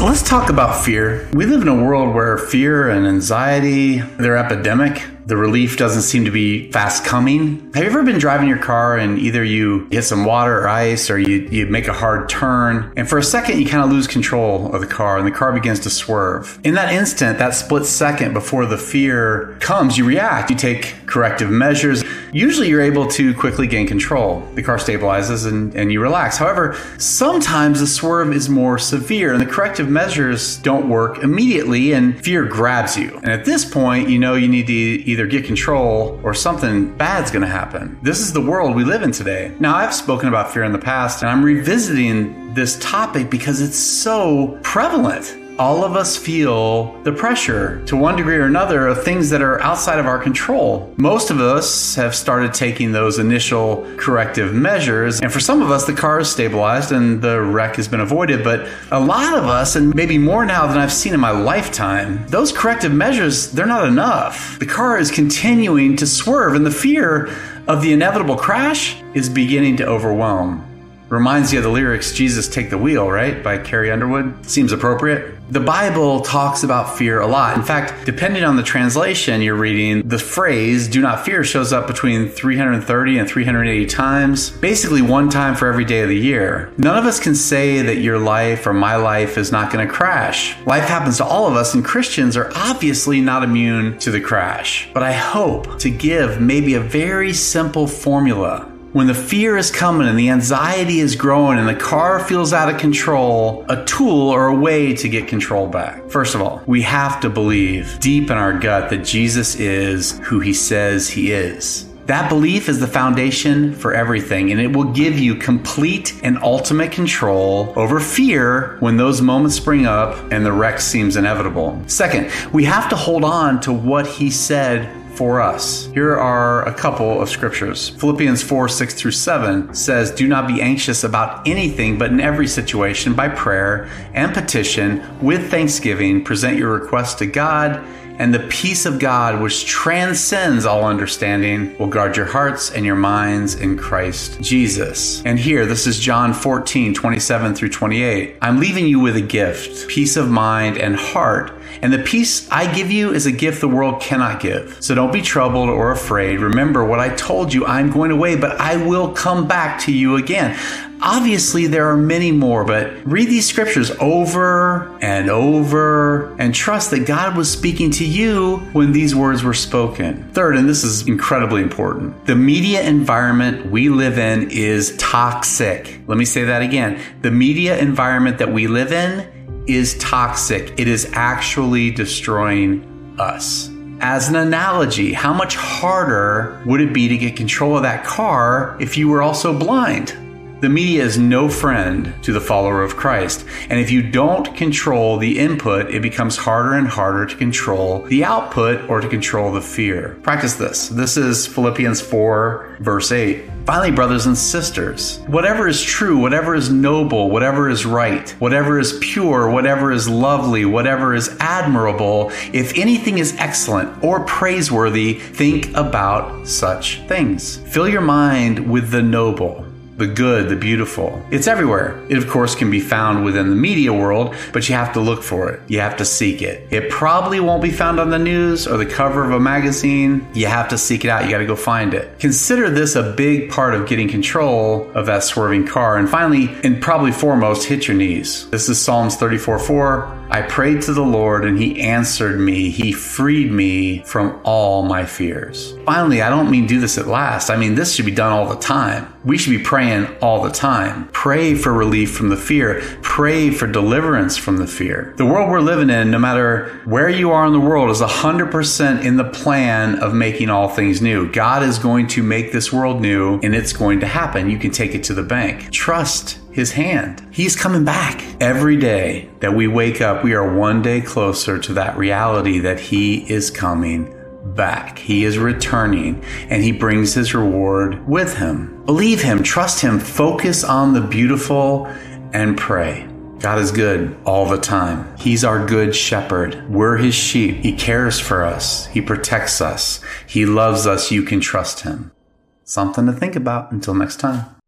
So let's talk about fear. We live in a world where fear and anxiety, they're epidemic. The relief doesn't seem to be fast coming. Have you ever been driving your car and either you hit some water or ice or you, you make a hard turn and for a second you kind of lose control of the car and the car begins to swerve. In that instant, that split second before the fear comes, you react. You take corrective measures. Usually you're able to quickly gain control. The car stabilizes and, and you relax. However, sometimes the swerve is more severe and the corrective measures don't work immediately and fear grabs you. And at this point, you know you need to either either get control or something bad's going to happen. This is the world we live in today. Now, I've spoken about fear in the past, and I'm revisiting this topic because it's so prevalent all of us feel the pressure to one degree or another of things that are outside of our control. Most of us have started taking those initial corrective measures, and for some of us, the car is stabilized and the wreck has been avoided. But a lot of us, and maybe more now than I've seen in my lifetime, those corrective measures, they're not enough. The car is continuing to swerve, and the fear of the inevitable crash is beginning to overwhelm. Reminds you of the lyrics, Jesus Take the Wheel, right? By Carrie Underwood. Seems appropriate. The Bible talks about fear a lot. In fact, depending on the translation you're reading, the phrase do not fear shows up between 330 and 380 times, basically one time for every day of the year. None of us can say that your life or my life is not going to crash. Life happens to all of us, and Christians are obviously not immune to the crash. But I hope to give maybe a very simple formula when the fear is coming and the anxiety is growing and the car feels out of control, a tool or a way to get control back. First of all, we have to believe deep in our gut that Jesus is who he says he is. That belief is the foundation for everything, and it will give you complete and ultimate control over fear when those moments spring up and the wreck seems inevitable. Second, we have to hold on to what he said for us. Here are a couple of scriptures. Philippians 4 6 through 7 says, Do not be anxious about anything, but in every situation, by prayer and petition, with thanksgiving, present your requests to God and the peace of God, which transcends all understanding, will guard your hearts and your minds in Christ Jesus. And here, this is John 14, 27 through 28. I'm leaving you with a gift, peace of mind and heart. And the peace I give you is a gift the world cannot give. So don't be troubled or afraid. Remember what I told you I'm going away, but I will come back to you again. Obviously, there are many more, but read these scriptures over and over and trust that God was speaking to you when these words were spoken. Third, and this is incredibly important, the media environment we live in is toxic. Let me say that again. The media environment that we live in is toxic. It is actually destroying us. As an analogy, how much harder would it be to get control of that car if you were also blind? The media is no friend to the follower of Christ. And if you don't control the input, it becomes harder and harder to control the output or to control the fear. Practice this. This is Philippians 4, verse 8. Finally, brothers and sisters, whatever is true, whatever is noble, whatever is right, whatever is pure, whatever is lovely, whatever is admirable, if anything is excellent or praiseworthy, think about such things. Fill your mind with the noble the good, the beautiful. It's everywhere. It, of course, can be found within the media world, but you have to look for it. You have to seek it. It probably won't be found on the news or the cover of a magazine. You have to seek it out. You got to go find it. Consider this a big part of getting control of that swerving car. And finally, and probably foremost, hit your knees. This is Psalms 34 4. I prayed to the Lord and he answered me. He freed me from all my fears. Finally, I don't mean do this at last. I mean, this should be done all the time. We should be praying all the time. Pray for relief from the fear. Pray for deliverance from the fear. The world we're living in, no matter where you are in the world, is 100% in the plan of making all things new. God is going to make this world new and it's going to happen. You can take it to the bank. Trust his hand. He's coming back. Every day that we wake up, we are one day closer to that reality that he is coming back. He is returning and he brings his reward with him. Believe him, trust him, focus on the beautiful and pray. God is good all the time. He's our good shepherd. We're his sheep. He cares for us. He protects us. He loves us. You can trust him. Something to think about until next time.